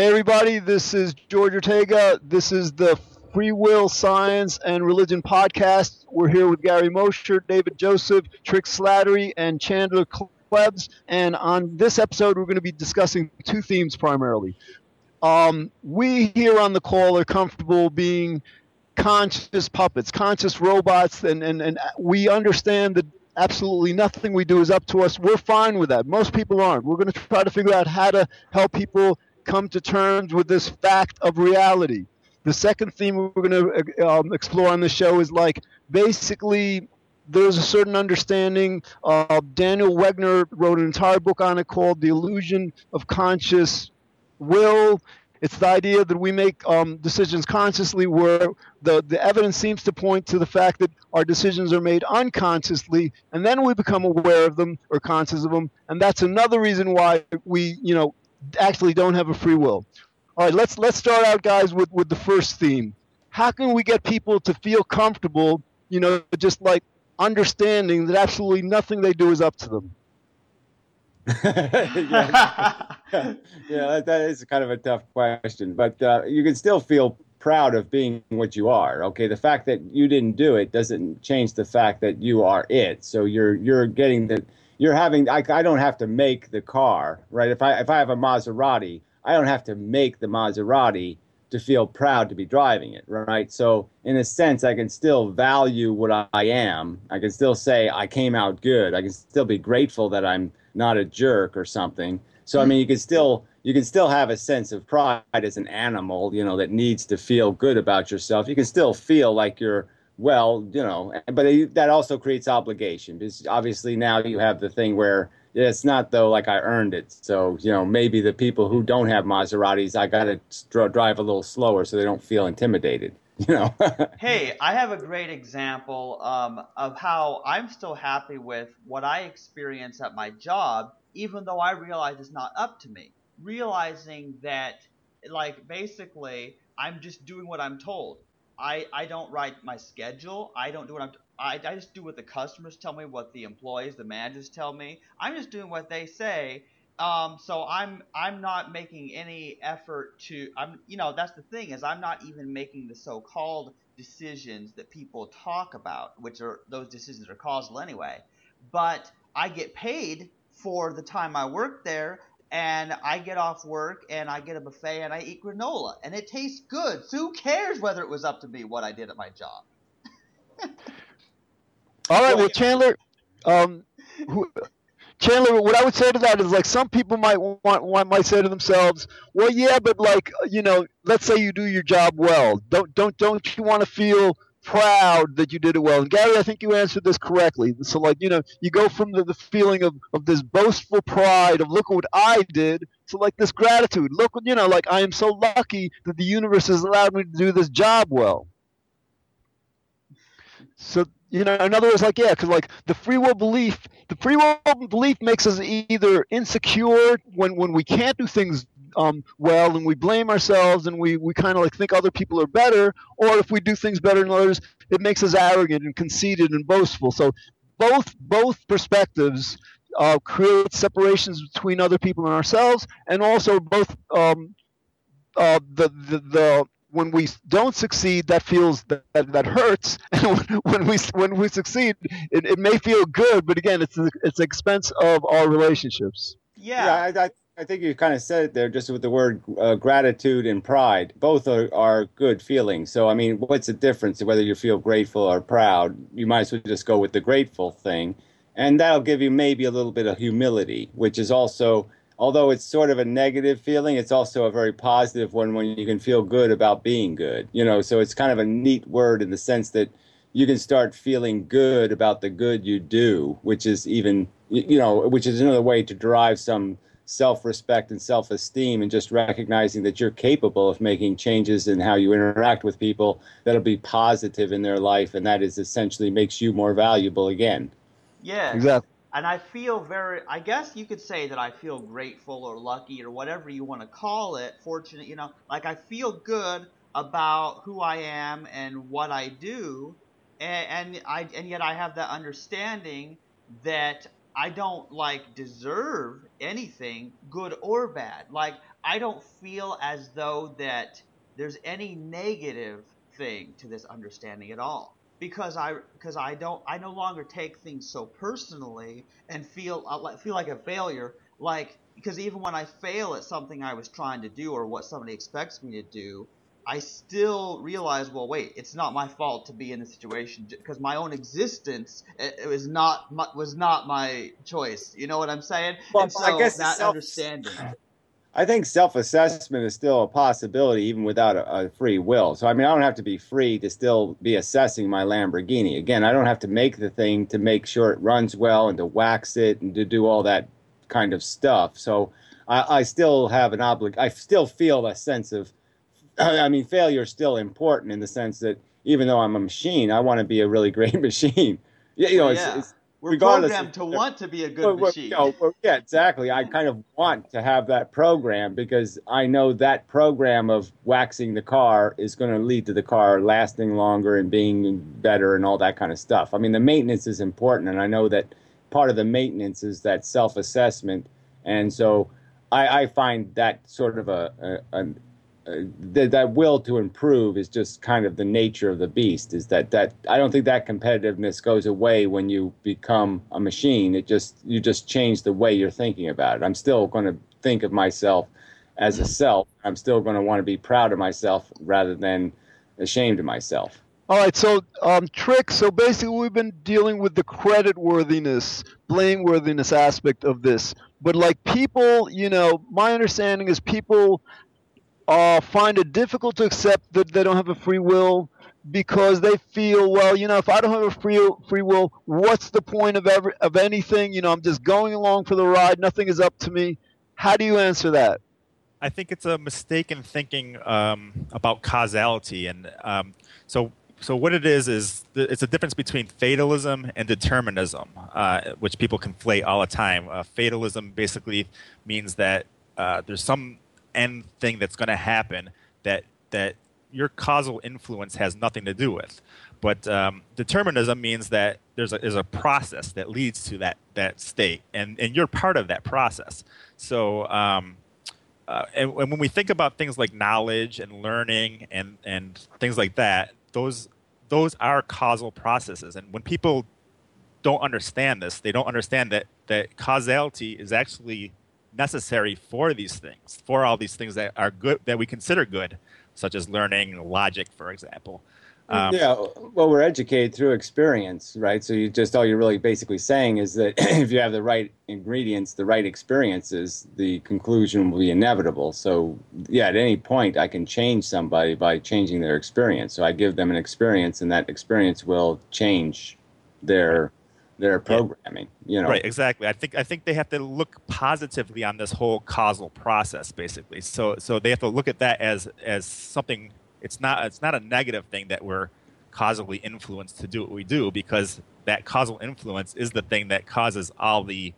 Hey, everybody, this is George Ortega. This is the Free Will Science and Religion podcast. We're here with Gary Mosher, David Joseph, Trick Slattery, and Chandler Klebs. And on this episode, we're going to be discussing two themes primarily. Um, we here on the call are comfortable being conscious puppets, conscious robots, and, and, and we understand that absolutely nothing we do is up to us. We're fine with that. Most people aren't. We're going to try to figure out how to help people come to terms with this fact of reality. The second theme we're going to um, explore on the show is like basically there's a certain understanding. Uh, Daniel Wegner wrote an entire book on it called The Illusion of Conscious Will. It's the idea that we make um, decisions consciously where the, the evidence seems to point to the fact that our decisions are made unconsciously and then we become aware of them or conscious of them. And that's another reason why we, you know, actually don't have a free will. All right, let's let's start out, guys, with, with the first theme. How can we get people to feel comfortable, you know, just like understanding that absolutely nothing they do is up to them? yeah, yeah that is kind of a tough question, but uh, you can still feel proud of being what you are. Okay, the fact that you didn't do it doesn't change the fact that you are it. So you're you're getting the you're having I, I don't have to make the car right. If I if I have a Maserati, I don't have to make the Maserati to feel proud to be driving it, right? So in a sense, I can still value what I am. I can still say I came out good. I can still be grateful that I'm not a jerk or something. So I mm-hmm. mean, you can still you can still have a sense of pride as an animal, you know, that needs to feel good about yourself. You can still feel like you're well, you know, but that also creates obligation because obviously now you have the thing where it's not though like I earned it. So you know, maybe the people who don't have Maseratis, I got to drive a little slower so they don't feel intimidated. You know. hey, I have a great example um, of how I'm still happy with what I experience at my job, even though I realize it's not up to me. Realizing that, like, basically, I'm just doing what I'm told. I, I don't write my schedule. I don't do what I'm. I, I just do what the customers tell me, what the employees, the managers tell me. I'm just doing what they say. Um, so I'm I'm not making any effort to. I'm you know that's the thing is I'm not even making the so-called decisions that people talk about, which are those decisions are causal anyway. But I get paid for the time I work there, and I get off work and I get a buffet and I eat granola and it tastes good. So who cares whether it was up to me what I did at my job? All right, well, Chandler, um, who, Chandler, what I would say to that is like some people might want, want might say to themselves, well, yeah, but like you know, let's say you do your job well. Don't don't don't you want to feel proud that you did it well. And Gary, I think you answered this correctly. So like, you know, you go from the, the feeling of, of this boastful pride of look what I did to like this gratitude. Look, you know, like I am so lucky that the universe has allowed me to do this job well. So you know, in other words, like yeah, because like the free will belief, the free will belief makes us either insecure when when we can't do things um, well and we blame ourselves and we, we kind of like think other people are better or if we do things better than others it makes us arrogant and conceited and boastful so both both perspectives uh, create separations between other people and ourselves and also both um, uh, the, the, the when we don't succeed, that feels that, that, that hurts. And when we when we succeed, it, it may feel good, but again, it's it's expense of our relationships. Yeah, yeah I, I, I think you kind of said it there, just with the word uh, gratitude and pride. Both are, are good feelings. So, I mean, what's the difference whether you feel grateful or proud? You might as well just go with the grateful thing, and that'll give you maybe a little bit of humility, which is also, although it's sort of a negative feeling, it's also a very positive one when you can feel good about being good. You know, so it's kind of a neat word in the sense that you can start feeling good about the good you do, which is even, you know, which is another way to derive some self respect and self esteem, and just recognizing that you're capable of making changes in how you interact with people that'll be positive in their life, and that is essentially makes you more valuable again. Yeah. Exactly. And I feel very, I guess you could say that I feel grateful or lucky or whatever you want to call it, fortunate, you know, like I feel good about who I am and what I do. And, and I and yet I have that understanding that I don't like deserve anything, good or bad. Like I don't feel as though that there's any negative thing to this understanding at all because I because I don't I no longer take things so personally and feel uh, I feel like a failure like because even when I fail at something I was trying to do or what somebody expects me to do I still realize well wait it's not my fault to be in this situation because my own existence eh, it, was not was not my choice you know what I'm saying well so I guess that self- understanding I think self-assessment is still a possibility even without a, a, free will. So I mean, I don't have to be free to still be assessing my Lamborghini. Again, I don't have to make the thing to make sure it runs well and to wax it and to do all that kind of stuff. So I, I still have an oblig. I still feel a sense of. I mean, failure is still important in the sense that even though I'm a machine, I want to be a really great machine. Yeah, you know, it's, yeah. it's we're programmed to want to be a good well, machine. You know, yeah, exactly. I kind of want to have that program because I know that program of waxing the car is going to lead to the car lasting longer and being better and all that kind of stuff. I mean, the maintenance is important, and I know that part of the maintenance is that self assessment. And so I, I, find that sort of a, a, a that, that will to improve is just kind of the nature of the beast is that that I don't think that competitiveness goes away when you become a machine it just you just change the way you're thinking about it I'm still going to think of myself as a self I'm still going to want to be proud of myself rather than ashamed of myself all right, so um, trick. So basically, we've been dealing with the credit worthiness, blameworthiness aspect of this. But like people, you know, my understanding is people uh, find it difficult to accept that they don't have a free will because they feel, well, you know, if I don't have a free free will, what's the point of every, of anything? You know, I'm just going along for the ride. Nothing is up to me. How do you answer that? I think it's a mistaken thinking um, about causality, and um, so so what it is is it's a difference between fatalism and determinism, uh, which people conflate all the time. Uh, fatalism basically means that uh, there's some end thing that's going to happen that that your causal influence has nothing to do with. But um, determinism means that there's a, a process that leads to that, that state, and, and you're part of that process. So, um, uh, and, and, when we think about things like knowledge and learning and, and things like that, those, those are causal processes. And when people don't understand this, they don't understand that, that causality is actually necessary for these things, for all these things that are good, that we consider good, such as learning, logic, for example. Um, yeah, well, we're educated through experience, right? So you just all you're really basically saying is that if you have the right ingredients, the right experiences, the conclusion will be inevitable. So yeah, at any point I can change somebody by changing their experience. So I give them an experience, and that experience will change their their programming. Yeah. You know, right? Exactly. I think I think they have to look positively on this whole causal process, basically. So so they have to look at that as as something. It's not it's not a negative thing that we're causally influenced to do what we do because that causal influence is the thing that causes all the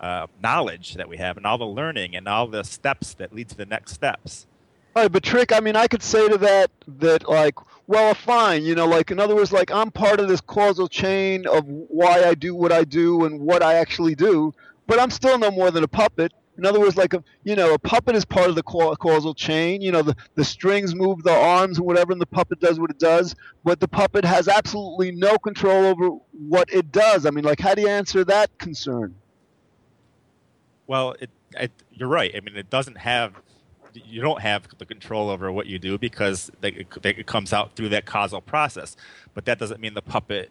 uh, knowledge that we have and all the learning and all the steps that lead to the next steps. Right, but Trick, I mean, I could say to that that like, well, fine, you know, like in other words, like I'm part of this causal chain of why I do what I do and what I actually do, but I'm still no more than a puppet. In other words, like you know, a puppet is part of the causal chain. You know, the the strings move the arms and whatever, and the puppet does what it does. But the puppet has absolutely no control over what it does. I mean, like, how do you answer that concern? Well, it, it you're right. I mean, it doesn't have you don't have the control over what you do because they, they, it comes out through that causal process. But that doesn't mean the puppet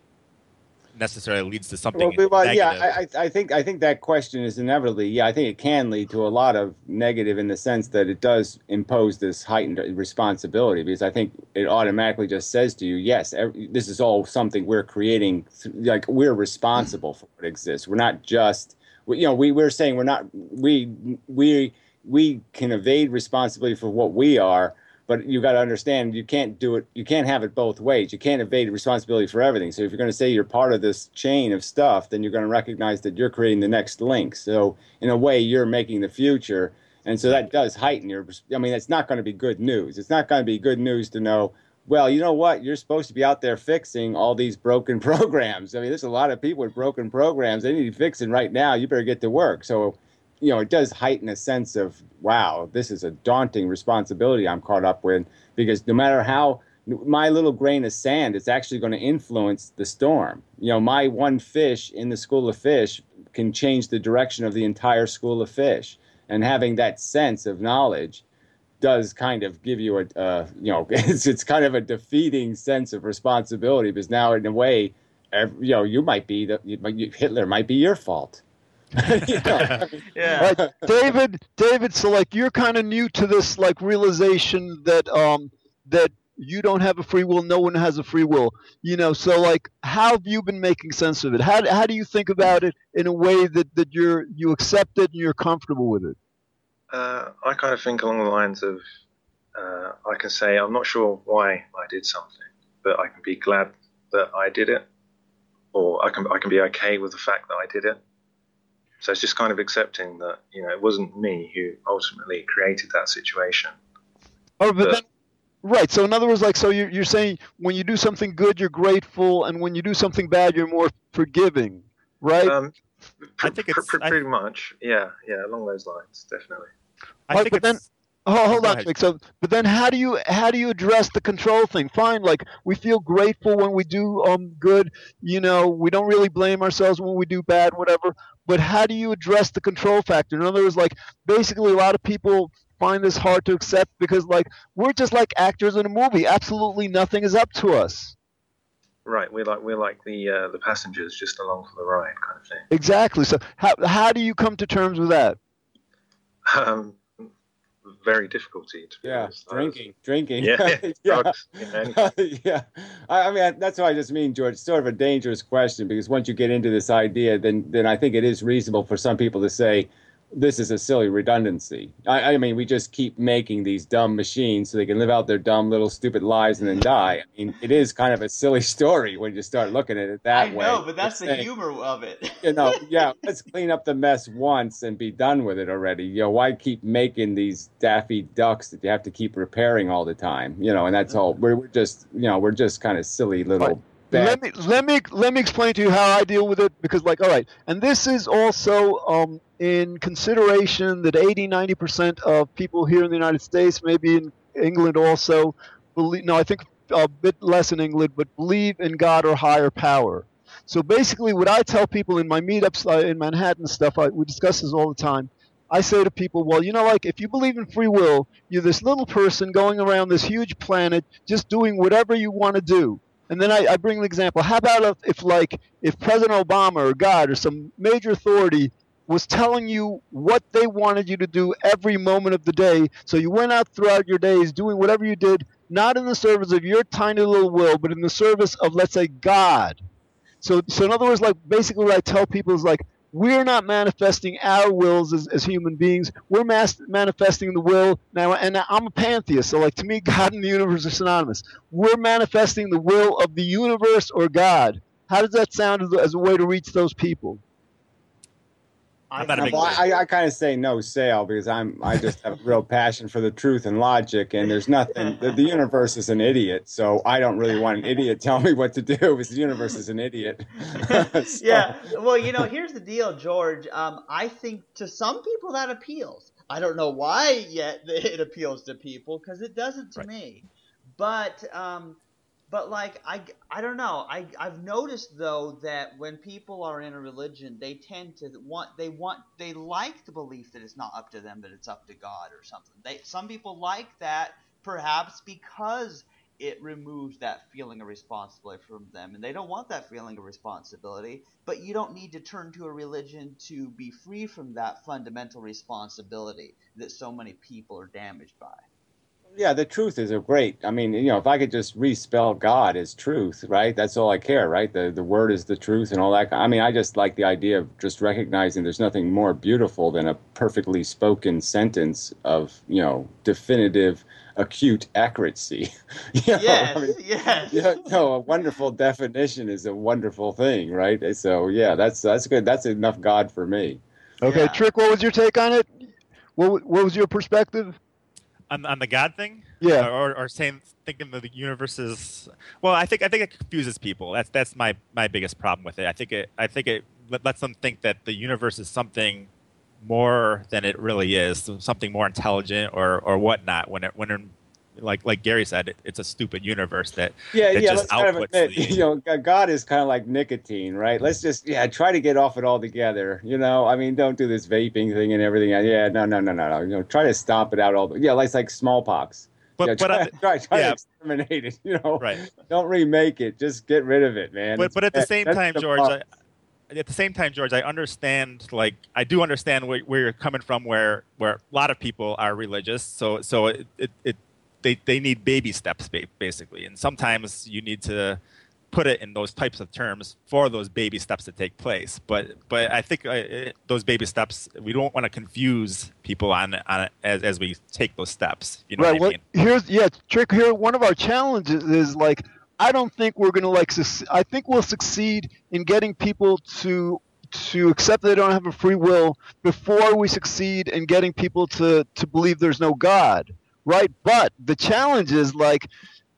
necessarily leads to something. Well, well yeah, I, I, think I think that question is inevitably. Yeah, I think it can lead to a lot of negative in the sense that it does impose this heightened responsibility because I think it automatically just says to you, yes, every, this is all something we're creating. Like we're responsible for what exists. We're not just. You know, we we're saying we're not we we we can evade responsibility for what we are, but you got to understand you can't do it. You can't have it both ways. You can't evade responsibility for everything. So if you're going to say you're part of this chain of stuff, then you're going to recognize that you're creating the next link. So in a way, you're making the future. And so that does heighten your. I mean, it's not going to be good news. It's not going to be good news to know. Well, you know what? You're supposed to be out there fixing all these broken programs. I mean, there's a lot of people with broken programs. They need fixing right now. You better get to work. So you know, it does heighten a sense of wow, this is a daunting responsibility I'm caught up with because no matter how my little grain of sand is actually going to influence the storm. You know, my one fish in the school of fish can change the direction of the entire school of fish. And having that sense of knowledge does kind of give you a, uh, you know, it's, it's kind of a defeating sense of responsibility because now, in a way, every, you know, you might be the Hitler might be your fault. You know? yeah, right. David. David. So, like, you're kind of new to this, like, realization that um that you don't have a free will no one has a free will you know so like how have you been making sense of it how, how do you think about it in a way that, that you're you accept it and you're comfortable with it uh, i kind of think along the lines of uh, i can say i'm not sure why i did something but i can be glad that i did it or i can, I can be okay with the fact that i did it so it's just kind of accepting that you know it wasn't me who ultimately created that situation Oh, but, but then Right. So in other words, like, so you're, you're saying when you do something good, you're grateful, and when you do something bad, you're more forgiving, right? Um, pr- I think it's pr- pr- pretty I, much. Yeah, yeah, along those lines, definitely. I think but then, oh, hold on, Nick. So, but then how do you how do you address the control thing? Fine, like we feel grateful when we do um good. You know, we don't really blame ourselves when we do bad, whatever. But how do you address the control factor? In other words, like basically, a lot of people find this hard to accept because like we're just like actors in a movie. Absolutely nothing is up to us. Right, we're like we're like the uh, the passengers just along for the ride kind of thing. Exactly. So how how do you come to terms with that? Um, very difficulty. yeah, drinking, drinking. Yeah, yeah. yeah. I, I, mean, that's what I just mean, George. It's sort of a dangerous question because once you get into this idea, then then I think it is reasonable for some people to say, this is a silly redundancy. I, I, mean, we just keep making these dumb machines so they can live out their dumb little stupid lives and then mm-hmm. die. I mean, it is kind of a silly story when you start looking at it that I way. I know, but that's it's the saying, humor of it. you know, yeah, let's clean up the mess once and be done with it already. You know, why keep making these daffy ducks that you have to keep repairing all the time? You know, and that's mm-hmm. all. We're, we're just, you know, we're just kind of silly little. Let me let me let me explain to you how I deal with it because like all right and this is also um, in consideration that 80 90% of people here in the United States maybe in England also believe no I think a bit less in England but believe in God or higher power. So basically what I tell people in my meetups uh, in Manhattan stuff I, we discuss this all the time. I say to people, well, you know, like if you believe in free will, you're this little person going around this huge planet just doing whatever you want to do. And then I, I bring an example. How about if, if, like, if President Obama or God or some major authority was telling you what they wanted you to do every moment of the day, so you went out throughout your days doing whatever you did, not in the service of your tiny little will, but in the service of, let's say, God. So, so in other words, like basically, what I tell people is like, we're not manifesting our wills as, as human beings. We're mas- manifesting the will now. And I'm a pantheist, so like to me, God and the universe are synonymous. We're manifesting the will of the universe or God. How does that sound as, as a way to reach those people? I'm not a I, I kind of say no sale because I'm I just have a real passion for the truth and logic, and there's nothing. The, the, universe is an idiot, so I don't really want an idiot tell me what to do because the universe is an idiot. so. Yeah, well, you know, here's the deal, George. Um, I think to some people that appeals. I don't know why yet it appeals to people because it doesn't to right. me, but um, but like I, I don't know. I, I've noticed though that when people are in a religion they tend to want they want they like the belief that it's not up to them but it's up to God or something. They some people like that perhaps because it removes that feeling of responsibility from them and they don't want that feeling of responsibility. But you don't need to turn to a religion to be free from that fundamental responsibility that so many people are damaged by yeah, the truth is a great. I mean, you know, if I could just respell God as truth, right? That's all I care, right? The the word is the truth and all that. I mean, I just like the idea of just recognizing there's nothing more beautiful than a perfectly spoken sentence of you know definitive, acute accuracy. you know, yes, I mean, yes. You know, no, a wonderful definition is a wonderful thing, right? So yeah, that's that's good. That's enough God for me. Okay, yeah. Trick. What was your take on it? What what was your perspective? On, on the God thing? Yeah. Or, or saying thinking that the universe is well, I think I think it confuses people. That's that's my my biggest problem with it. I think it I think it lets them think that the universe is something more than it really is, something more intelligent or or whatnot. When it when like like Gary said, it, it's a stupid universe that yeah that yeah. just Let's kind of admit, the- you know, God is kind of like nicotine, right? Let's just yeah try to get off it altogether. You know, I mean, don't do this vaping thing and everything. Yeah, no, no, no, no, no. You know, try to stomp it out all. Yeah, like like smallpox. But yeah, but try, at try, try yeah. to exterminate it. You know, right. don't remake it. Just get rid of it, man. But It's but at the same That's time, the George. I, at the same time, George, I understand. Like I do understand where, where you're coming from. Where where a lot of people are religious, so so it it, it they they need baby steps basically, and sometimes you need to put it in those types of terms for those baby steps to take place. But but I think uh, those baby steps we don't want to confuse people on on as as we take those steps. You know right. what I Well, mean? here's yeah, trick. Here, one of our challenges is like I don't think we're gonna like. I think we'll succeed in getting people to to accept they don't have a free will before we succeed in getting people to to believe there's no God. Right. But the challenge is like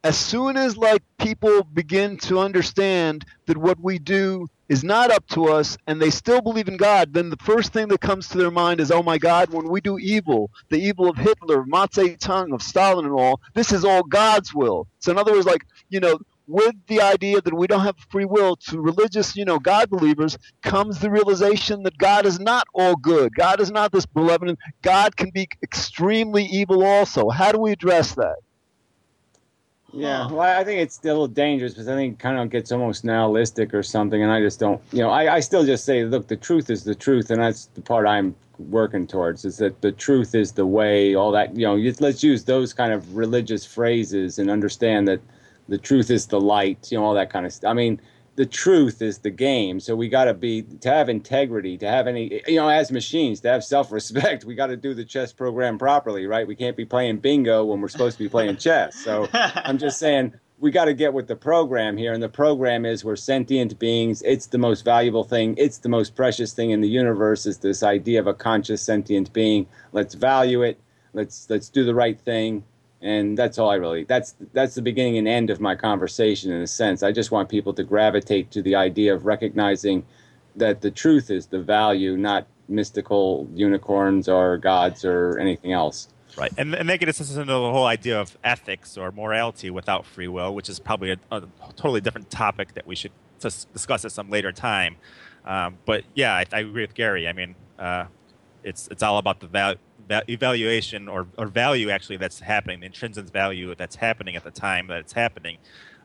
as soon as like people begin to understand that what we do is not up to us and they still believe in God, then the first thing that comes to their mind is, oh my God, when we do evil, the evil of Hitler, of Mao Zedong, of Stalin and all, this is all God's will. So in other words, like, you know, with the idea that we don't have free will to religious, you know, God believers comes the realization that God is not all good. God is not this benevolent. God can be extremely evil also. How do we address that? Yeah, well, I think it's still dangerous because I think kind of gets almost nihilistic or something, and I just don't, you know, I, I still just say, look, the truth is the truth, and that's the part I'm working towards is that the truth is the way, all that, you know, let's use those kind of religious phrases and understand that the truth is the light, you know, all that kind of stuff. I mean, the truth is the game, so we got to be to have integrity, to have any, eh, you know, as machines, to have self-respect. We got to do the chess program properly, right? We can't be playing bingo when we're supposed to be playing chess. So. I'm just saying we got to get with the program here, and the program is we're sentient beings. It's the most valuable thing. It's the most precious thing in the universe. Is this idea of a conscious sentient being? Let's value it. Let's let's do the right thing, and that's all I really. That's that's the beginning and end of my conversation in a sense. I just want people to gravitate to the idea of recognizing that the truth is the value, not mystical unicorns or gods or anything else. Right, and, and gets us into the whole idea of ethics or morality without free will, which is probably a, a totally different topic that we should dis- discuss at some later time. Um, but yeah, I, I agree with Gary. I mean, uh, it's it's all about the val- val- evaluation or, or value actually that's happening, the intrinsic value that's happening at the time that it's happening,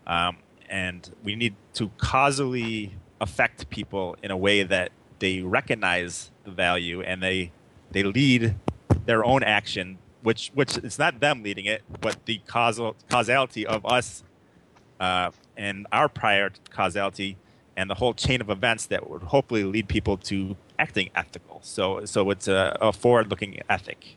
um, and we need to causally affect people in a way that they recognize the value and they they lead their own action, which which it's not them leading it, but the causal causality of us uh, and our prior causality and the whole chain of events that would hopefully lead people to acting ethical. So so it's a, a forward-looking ethic.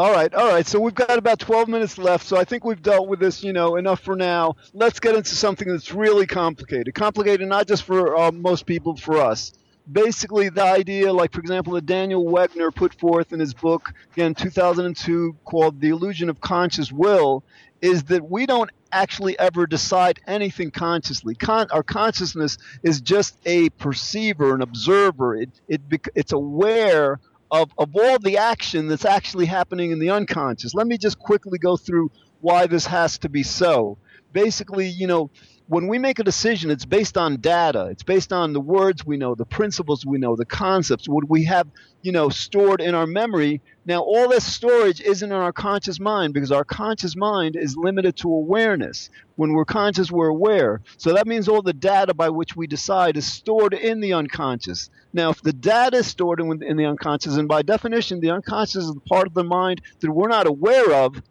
All right, all right. So we've got about 12 minutes left. So I think we've dealt with this, you know, enough for now. Let's get into something that's really complicated. Complicated not just for uh, most people, for us. Basically, the idea, like for example, that Daniel Wegner put forth in his book, again, 2002, called "The Illusion of Conscious Will," is that we don't actually ever decide anything consciously. Con- our consciousness is just a perceiver, an observer. It, it it's aware of, of all the action that's actually happening in the unconscious. Let me just quickly go through why this has to be so. Basically, you know, when we make a decision, it's based on data. It's based on the words we know, the principles we know, the concepts, what we have, you know, stored in our memory. Now, all this storage isn't in our conscious mind because our conscious mind is limited to awareness. When we're conscious, we're aware. So that means all the data by which we decide is stored in the unconscious. Now, if the data is stored in, in the unconscious, and by definition, the unconscious is the part of the mind that we're not aware of,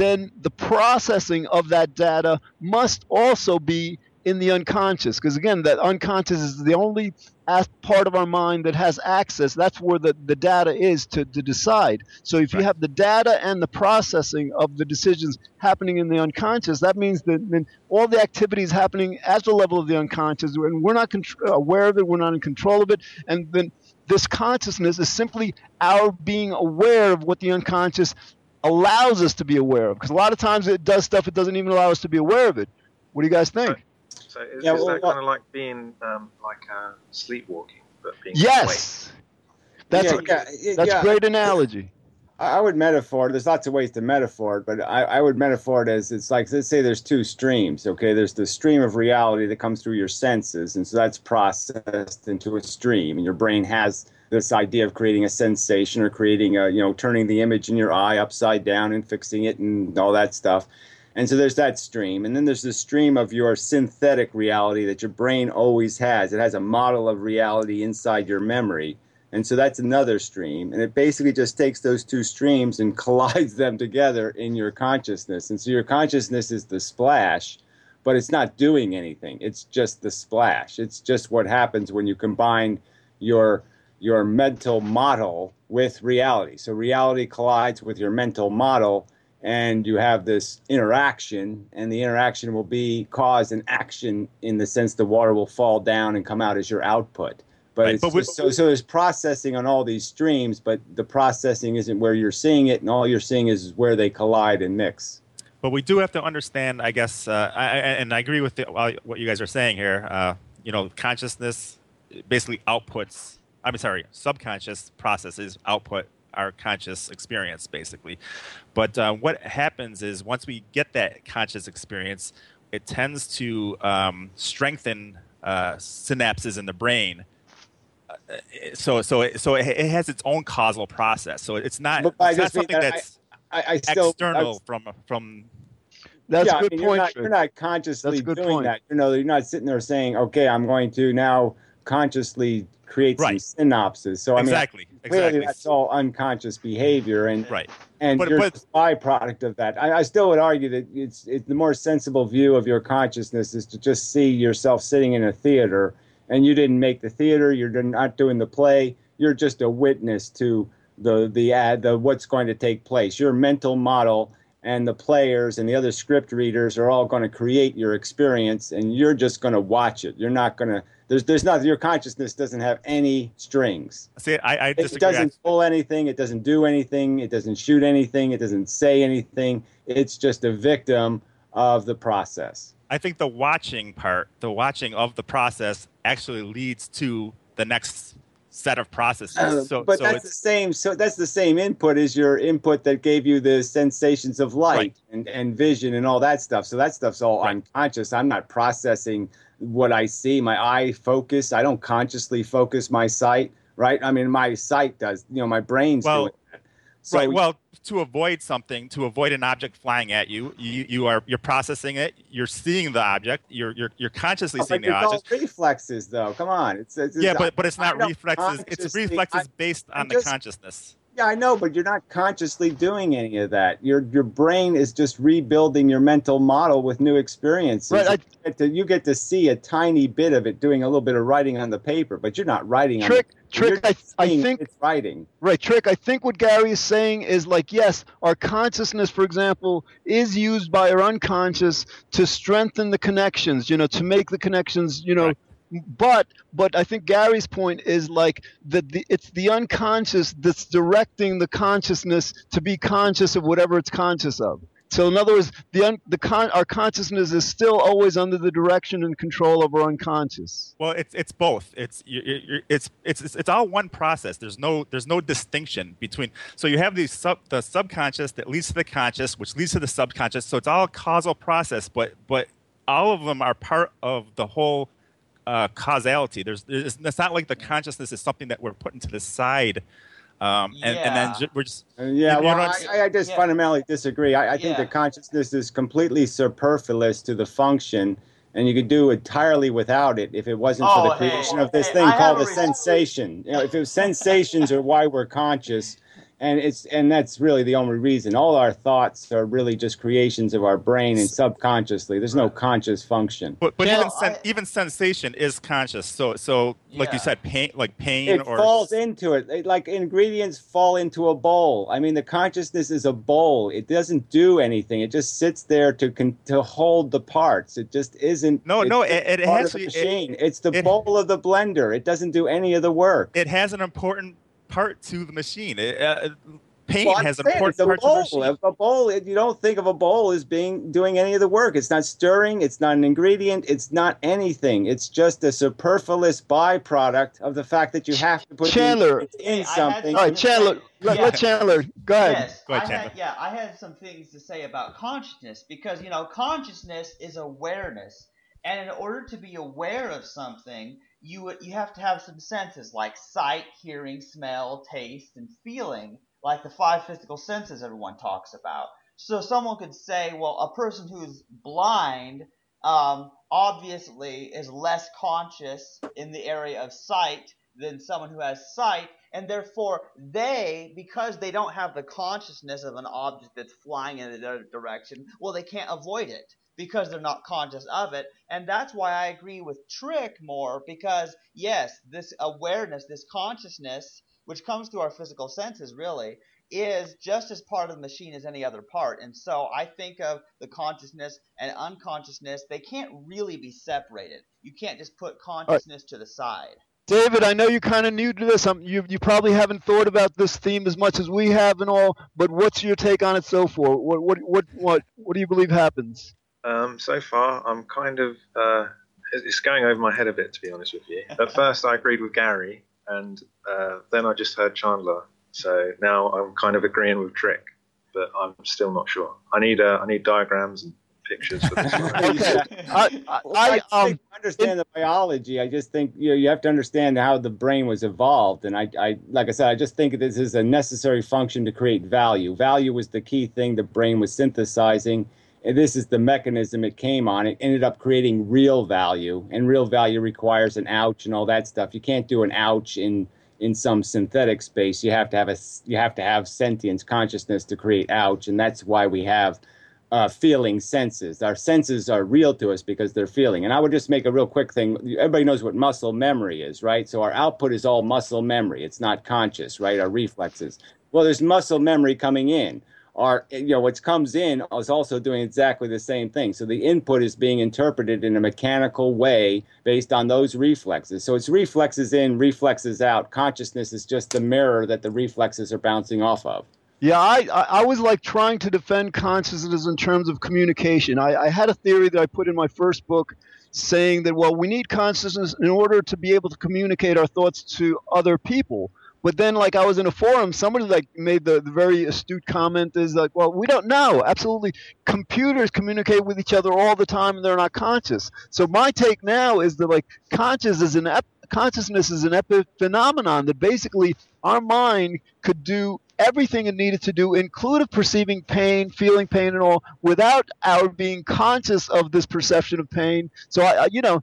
then the processing of that data must also be in the unconscious. Because again, that unconscious is the only part of our mind that has access. That's where the, the data is to, to decide. So if you have the data and the processing of the decisions happening in the unconscious, that means that then all the activities happening at the level of the unconscious, and we're not contr- aware of it, we're not in control of it, and then this consciousness is simply our being aware of what the unconscious allows us to be aware of. Because a lot of times it does stuff it doesn't even allow us to be aware of it. What do you guys think? So is, Yeah, is well, that what- kind of like being um, like uh, sleepwalking, but being awake? Yes. That's Yeah, a, yeah, yeah, that's yeah. great analogy. I I would metaphor. There's lots of ways to metaphor it, but I, I would metaphor it as it's like let's say there's two streams. Okay, there's the stream of reality that comes through your senses, and so that's processed into a stream, and your brain has this idea of creating a sensation or creating a you know turning the image in your eye upside down and fixing it and all that stuff. And so there's that stream, and then there's the stream of your synthetic reality that your brain always has. It has a model of reality inside your memory. And so that's another stream. And it basically just takes those two streams and collides them together in your consciousness. And so your consciousness is the splash, but it's not doing anything. It's just the splash. It's just what happens when you combine your your mental model with reality. So reality collides with your mental model and you have this interaction and the interaction will be cause and action in the sense the water will fall down and come out as your output. But, Right, it's but just- so so there's processing on all these streams, but the processing isn't where you're seeing it, and all you're seeing is where they collide and mix. But we do have to understand, I guess, uh, I, I, and I agree with the, uh, what you guys are saying here. Uh, you know, consciousness basically outputs. I'm sorry, subconscious processes output our conscious experience, basically. But uh, what happens is once we get that conscious experience, it tends to um, strengthen uh, synapses in the brain. Uh, So, so, it, so it, it has its own causal process. So it's not, it's not just mean something that I- that's I, I still external from from That's yeah, a good I mean, point. You're not, you're not consciously That's a good doing point. that. You know, you're not sitting there saying, "Okay, I'm going to now consciously create Right. some synapses." So I mean, exactly, clearly exactly. that's all unconscious behavior, and Right. and But- you're but- byproduct of that. I, I still would argue that it's it's the more sensible view of your consciousness is to just see yourself sitting in a theater, and you didn't make the theater. You're not doing the play. You're just a witness to the the ad the what's going to take place. Your mental model and the players and the other script readers are all going to create your experience, and you're just going to watch it. You're not going to. There's there's not your consciousness doesn't have any strings. See, I, I It doesn't pull anything. It doesn't do anything. It doesn't shoot anything. It doesn't say anything. It's just a victim of the process. I think the watching part, the watching of the process, actually leads to the next set of processes. Uh, so, but so that's the same. So that's the same input as your input that gave you the sensations of light Right. and, and vision and all that stuff. So that stuff's all Right. unconscious. I'm not processing what I see. My eye focus. I don't consciously focus my sight. Right. I mean, my sight does. You know, my brain's Well, doing that. So right. Well, to avoid something, to avoid an object flying at you, you, you are you're processing it. You're seeing the object. You're you're, you're consciously Oh, seeing the it's all object. reflexes, though. Come on, it's, it's Yeah, but but it's not reflexes. It's reflexes based I'm on the just- consciousness. Yeah, I know, but you're not consciously doing any of that. Your your brain is just rebuilding your mental model with new experiences. Right, I- you, get to, you get to see a tiny bit of it doing a little bit of writing on the paper, but you're not writing Trick, the trick. I, I think it's writing. Right, Trick. I think what Gary is saying is like, yes, our consciousness, for example, is used by our unconscious to strengthen the connections, you know, to make the connections, you know. Right. But but I think Gary's point is like that the it's the unconscious that's directing the consciousness to be conscious of whatever it's conscious of. So in other words, the un, the con, our consciousness is still always under the direction and control of our unconscious. Well, it's it's both. It's it's, it's it's it's all one process. There's no there's no distinction between. So you have the sub the subconscious that leads to the conscious, which leads to the subconscious. So it's all a causal process, but but all of them are part of the whole uh, causality. There's it's, it's not like the consciousness is something that we're putting to the side, um, and, and then ju- we're just Uh, yeah, You- you know well, I'm I, I just Yeah. fundamentally disagree. I, I think Yeah. the consciousness is completely superfluous to the function, and you could do entirely without it if it wasn't for Oh, the hey, creation of this hey, thing I called a a sensation. You know, if it was sensations are why we're conscious, and it's and that's really the only reason. All our thoughts are really just creations of our brain and subconsciously. There's no conscious function. but but Yeah, even sen- I- even sensation is conscious. So so like Yeah. you said, pain like pain It or falls into it. It- like ingredients fall into a bowl. I mean, the consciousness is a bowl. It doesn't do anything. It just sits there to con- to hold the parts. It just isn't. No, it's no, it- it has the to- it- it's the it- bowl of the blender. It doesn't do any of the work. it has an important part to the machine. It, uh, pain Well, has saying important it's a parts bowl. of our If a bowl, you don't think of a bowl as being doing any of the work. It's not stirring. It's not an ingredient. It's not anything. It's just a superfluous byproduct of the fact that you have to put the Chandler. in I had something. All right, Chandler. Let, Yeah. let Chandler go ahead. Yes, Go ahead, I had, yeah, I had some things to say about consciousness because you know consciousness is awareness, and in order to be aware of something, you you have to have some senses like sight, hearing, smell, taste, and feeling, like the five physical senses everyone talks about. So someone could say, well, a person who's blind um, obviously is less conscious in the area of sight than someone who has sight, and therefore they, because they don't have the consciousness of an object that's flying in the other direction, well, they can't avoid it because they're not conscious of it, and that's why I agree with Trick more because yes, this awareness, this consciousness, which comes through our physical senses, really. Is just as part of the machine as any other part. And so I think of the consciousness and unconsciousness, they can't really be separated. You can't just put consciousness to the side. David, I know you're kind of new to this. Um, you you probably haven't thought about this theme as much as we have and all. But what's your take on it so far? What what what what what do you believe happens? Um, so far, I'm kind of uh, it's going over my head a bit, to be honest with you. At first, I agreed with Gary, and uh, then I just heard Chandler. So now I'm kind of agreeing with Trick, but I'm still not sure. I need uh, I need diagrams and pictures for this. one. Okay. I I, Well, I, I um understand the biology. I just think you know, you have to understand how the brain was evolved, and I, I, like I said, I just think this is a necessary function to create value. Value was the key thing the brain was synthesizing, and this is the mechanism it came on. It ended up creating real value, and real value requires an ouch and all that stuff. You can't do an ouch in in some synthetic space. You have to have a you have to have sentience, consciousness to create ouch, and that's why we have uh, feeling senses. Our senses are real to us because they're feeling. And I would just make a real quick thing. Everybody knows what muscle memory is, right? So our output is all muscle memory. It's not conscious, right? Our reflexes. Well, there's muscle memory coming in. Our, you know, what comes in is also doing exactly the same thing. So the input is being interpreted in a mechanical way based on those reflexes. So it's reflexes in, reflexes out. Consciousness is just the mirror that the reflexes are bouncing off of. Yeah, I, I was like trying to defend consciousness in terms of communication. I, I had a theory that I put in my first book saying that, well, we need consciousness in order to be able to communicate our thoughts to other people. But then, like, I was in a forum, somebody like made the, the very astute comment is like, well, we don't know. Absolutely. Computers communicate with each other all the time and they're not conscious. So my take now is that, like, conscious is an ep- consciousness is an epiphenomenon that basically our mind could do everything it needed to do, including perceiving pain, feeling pain, and all, without our being conscious of this perception of pain. So I, I you know,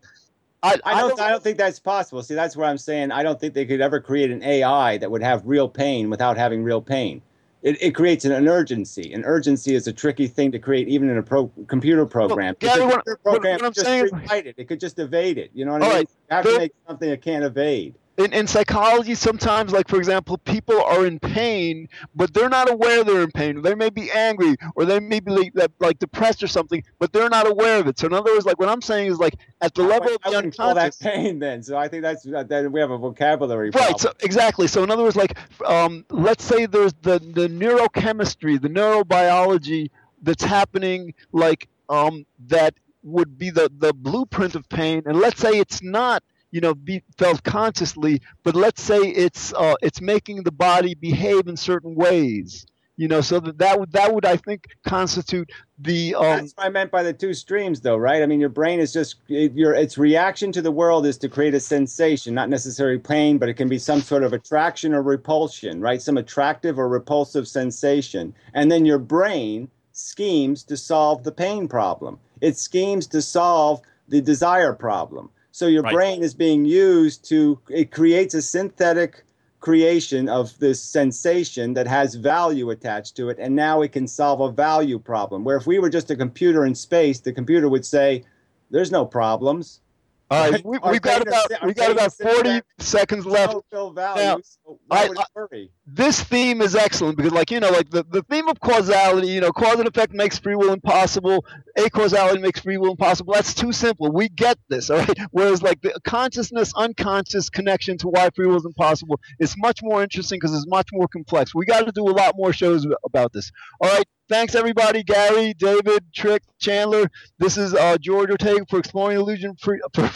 I, I don't, I don't think that's possible. See, that's where I'm saying I don't think they could ever create an AI that would have real pain without having real pain. It, it creates an, an urgency. An urgency is a tricky thing to create even in a pro, computer program. Because a what- computer what- what I'm saying it. It could just evade it. You know what I mean? right. You have Phil- to make something it can't evade. In, in psychology sometimes like for example people are in pain but they're not aware they're in pain they may be angry or they may be like, that- like depressed or something but they're not aware of it so in other words like what i'm saying is like at the level of the call that unconscious pain then. So I think that's that we have a vocabulary Right. problem. So exactly. So in other words, like, um, let's say there's the the neurochemistry, the neurobiology that's happening, like um, that would be the the blueprint of pain. And let's say it's not, you know, be felt consciously, but let's say it's uh, it's making the body behave in certain ways. You know, so that that would that would I think constitute the um, That's what I meant by the two streams, though, right? I mean, your brain is just your its reaction to the world is to create a sensation, not necessarily pain, but it can be some sort of attraction or repulsion, right? Some attractive or repulsive sensation, and then your brain schemes to solve the pain problem. It schemes to solve the desire problem. So your Right. brain is being used to it creates a synthetic creation of this sensation that has value attached to it and now it can solve a value problem where if we were just a computer in space the computer would say there's no problems all right, we, we've got about our we got about forty seconds left. no real value Now, so why I- would I- it worry this theme is excellent because like you know like the, the theme of causality you know cause and effect makes free will impossible. A causality makes free will impossible. That's too simple. We get this all right? Whereas like the consciousness unconscious connection to why free will is impossible is much more interesting because it's much more complex. We got to do a lot more shows about this. All right. Thanks everybody. Gary david trick chandler. This is uh, george ortega for exploring illusion free, for,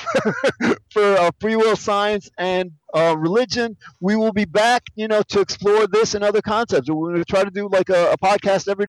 for uh, free will science and uh, religion. We will be back, you know, to explore this and other concepts. We're going to try to do like a, a podcast every